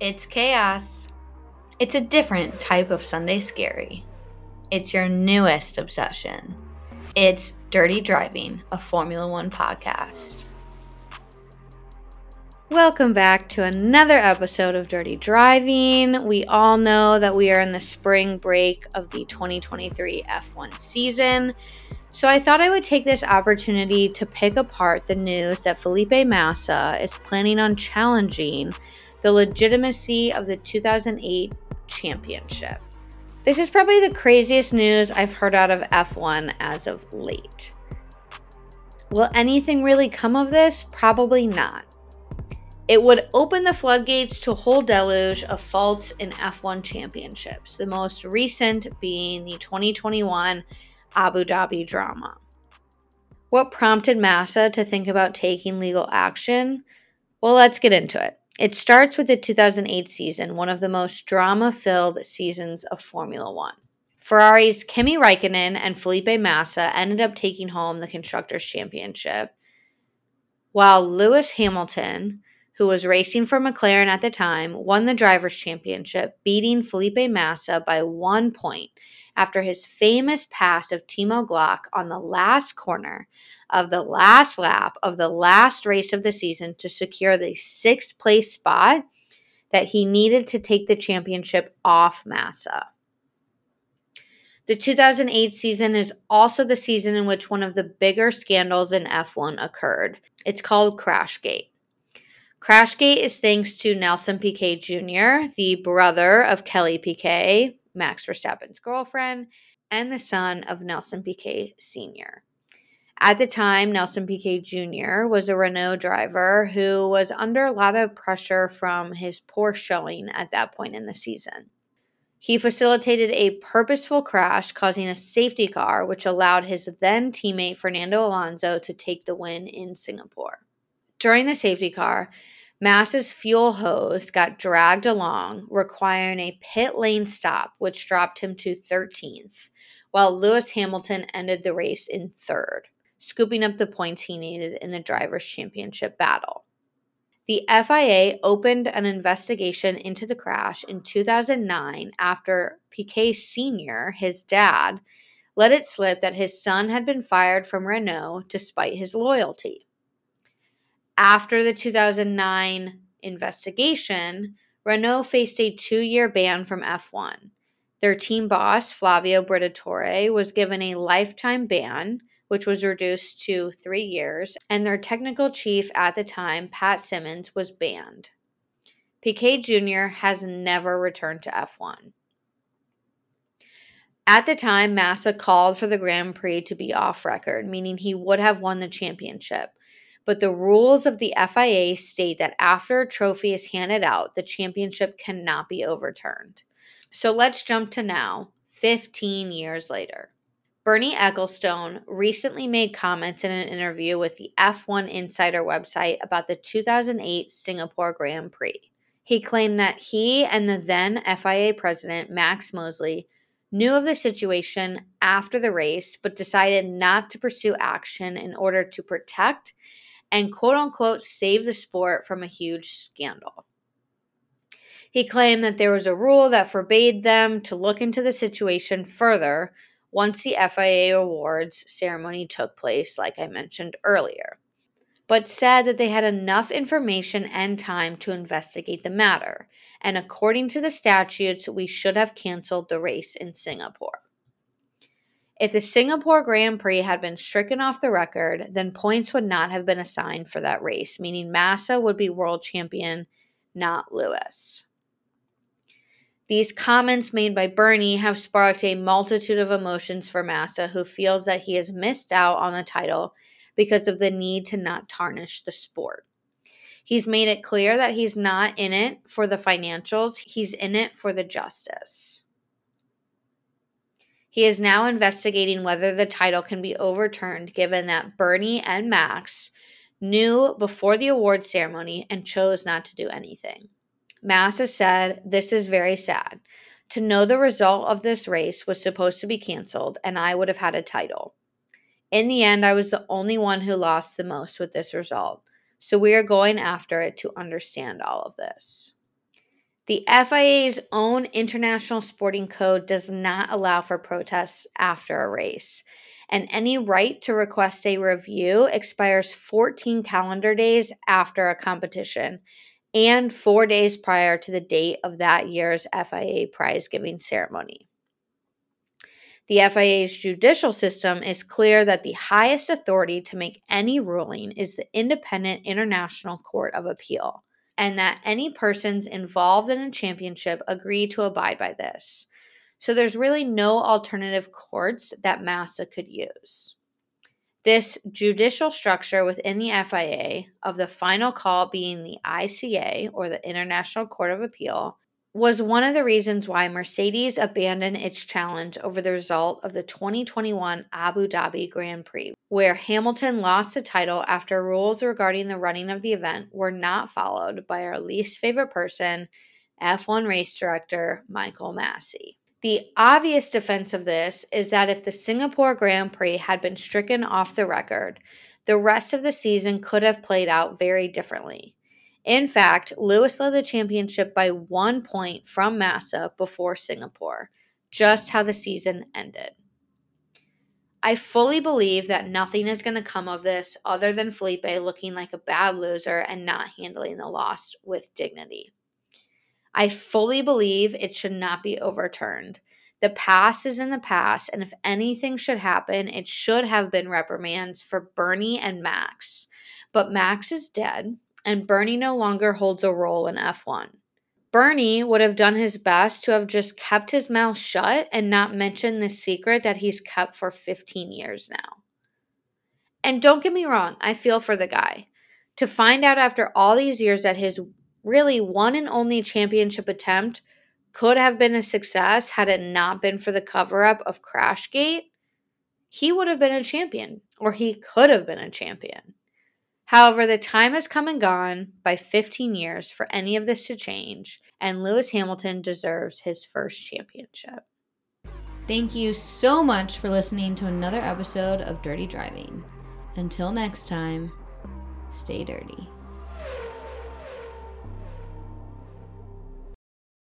It's chaos. It's a different type of Sunday scary. It's your newest obsession. It's Dirty Driving, a Formula One podcast. Welcome back to another episode of Dirty Driving. We all know that we are in the spring break of the 2023 F1 season. So I thought I would take this opportunity to pick apart the news that Felipe Massa is planning on challenging the legitimacy of the 2008 championship. This is probably the craziest news I've heard out of F1 as of late. Will anything really come of this? Probably not. It would open the floodgates to a whole deluge of faults in F1 championships, the most recent being the 2021 Abu Dhabi drama. What prompted Massa to think about taking legal action? Well, let's get into it. It starts with the 2008 season, one of the most drama filled seasons of Formula One. Ferrari's Kimi Raikkonen and Felipe Massa ended up taking home the Constructors' Championship, while Lewis Hamilton, who was racing for McLaren at the time, won the Drivers' Championship, beating Felipe Massa by one point after his famous pass of Timo Glock on the last corner of the last lap of the last race of the season to secure the sixth place spot that he needed to take the championship off Massa. The 2008 season is also the season in which one of the bigger scandals in F1 occurred. It's called Crashgate. Crashgate is thanks to Nelson Piquet Jr., the brother of Kelly Piquet, Max Verstappen's girlfriend, and the son of Nelson Piquet Sr. At the time, Nelson Piquet Jr. was a Renault driver who was under a lot of pressure from his poor showing at that point in the season. He facilitated a purposeful crash, causing a safety car, which allowed his then teammate Fernando Alonso to take the win in Singapore. During the safety car, Massa's fuel hose got dragged along, requiring a pit lane stop, which dropped him to 13th, while Lewis Hamilton ended the race in third, scooping up the points he needed in the Drivers' Championship battle. The FIA opened an investigation into the crash in 2009 after Piquet Sr., his dad, let it slip that his son had been fired from Renault despite his loyalty. After the 2009 investigation, Renault faced a two year ban from F1. Their team boss, Flavio Briatore, was given a lifetime ban, which was reduced to three years, and their technical chief at the time, Pat Symonds, was banned. Piquet Jr. has never returned to F1. At the time, Massa called for the Grand Prix to be off record, meaning he would have won the championship but the rules of the FIA state that after a trophy is handed out, the championship cannot be overturned. So let's jump to now, 15 years later. Bernie Ecclestone recently made comments in an interview with the F1 Insider website about the 2008 Singapore Grand Prix. He claimed that he and the then FIA president, Max Mosley, knew of the situation after the race but decided not to pursue action in order to protect and quote unquote save the sport from a huge scandal. He claimed that there was a rule that forbade them to look into the situation further once the FIA awards ceremony took place, like I mentioned earlier, but said that they had enough information and time to investigate the matter. And according to the statutes, we should have canceled the race in Singapore. If the Singapore Grand Prix had been stricken off the record, then points would not have been assigned for that race, meaning Massa would be world champion, not Lewis. These comments made by Bernie have sparked a multitude of emotions for Massa, who feels that he has missed out on the title because of the need to not tarnish the sport. He's made it clear that he's not in it for the financials, he's in it for the justice. He is now investigating whether the title can be overturned given that Bernie and Max knew before the award ceremony and chose not to do anything. Massa said, This is very sad. To know the result of this race was supposed to be canceled, and I would have had a title. In the end, I was the only one who lost the most with this result. So we are going after it to understand all of this. The FIA's own international sporting code does not allow for protests after a race, and any right to request a review expires 14 calendar days after a competition and four days prior to the date of that year's FIA prize giving ceremony. The FIA's judicial system is clear that the highest authority to make any ruling is the Independent International Court of Appeal, and that any persons involved in a championship agree to abide by this. So there's really no alternative courts that Massa could use. This judicial structure within the FIA, of the final call being the ICA or the International Court of Appeal, was one of the reasons why Mercedes abandoned its challenge over the result of the 2021 Abu Dhabi Grand Prix, where Hamilton lost the title after rules regarding the running of the event were not followed by our least favorite person, F1 race director Michael Masi. The obvious defense of this is that if the Singapore Grand Prix had been stricken off the record, the rest of the season could have played out very differently. In fact, Lewis led the championship by one point from Massa before Singapore, just how the season ended. I fully believe that nothing is going to come of this other than Felipe looking like a bad loser and not handling the loss with dignity. I fully believe it should not be overturned. The past is in the past, and if anything should happen, it should have been reprimands for Bernie and Max. But Max is dead, and Bernie no longer holds a role in F1. Bernie would have done his best to have just kept his mouth shut and not mentioned the secret that he's kept for 15 years now. And don't get me wrong, I feel for the guy. To find out after all these years that his really one and only championship attempt could have been a success had it not been for the cover up of Crashgate, he would have been a champion, or he could have been a champion. However, the time has come and gone by 15 years for any of this to change, and Lewis Hamilton deserves his first championship. Thank you so much for listening to another episode of Dirty Driving. Until next time, stay dirty.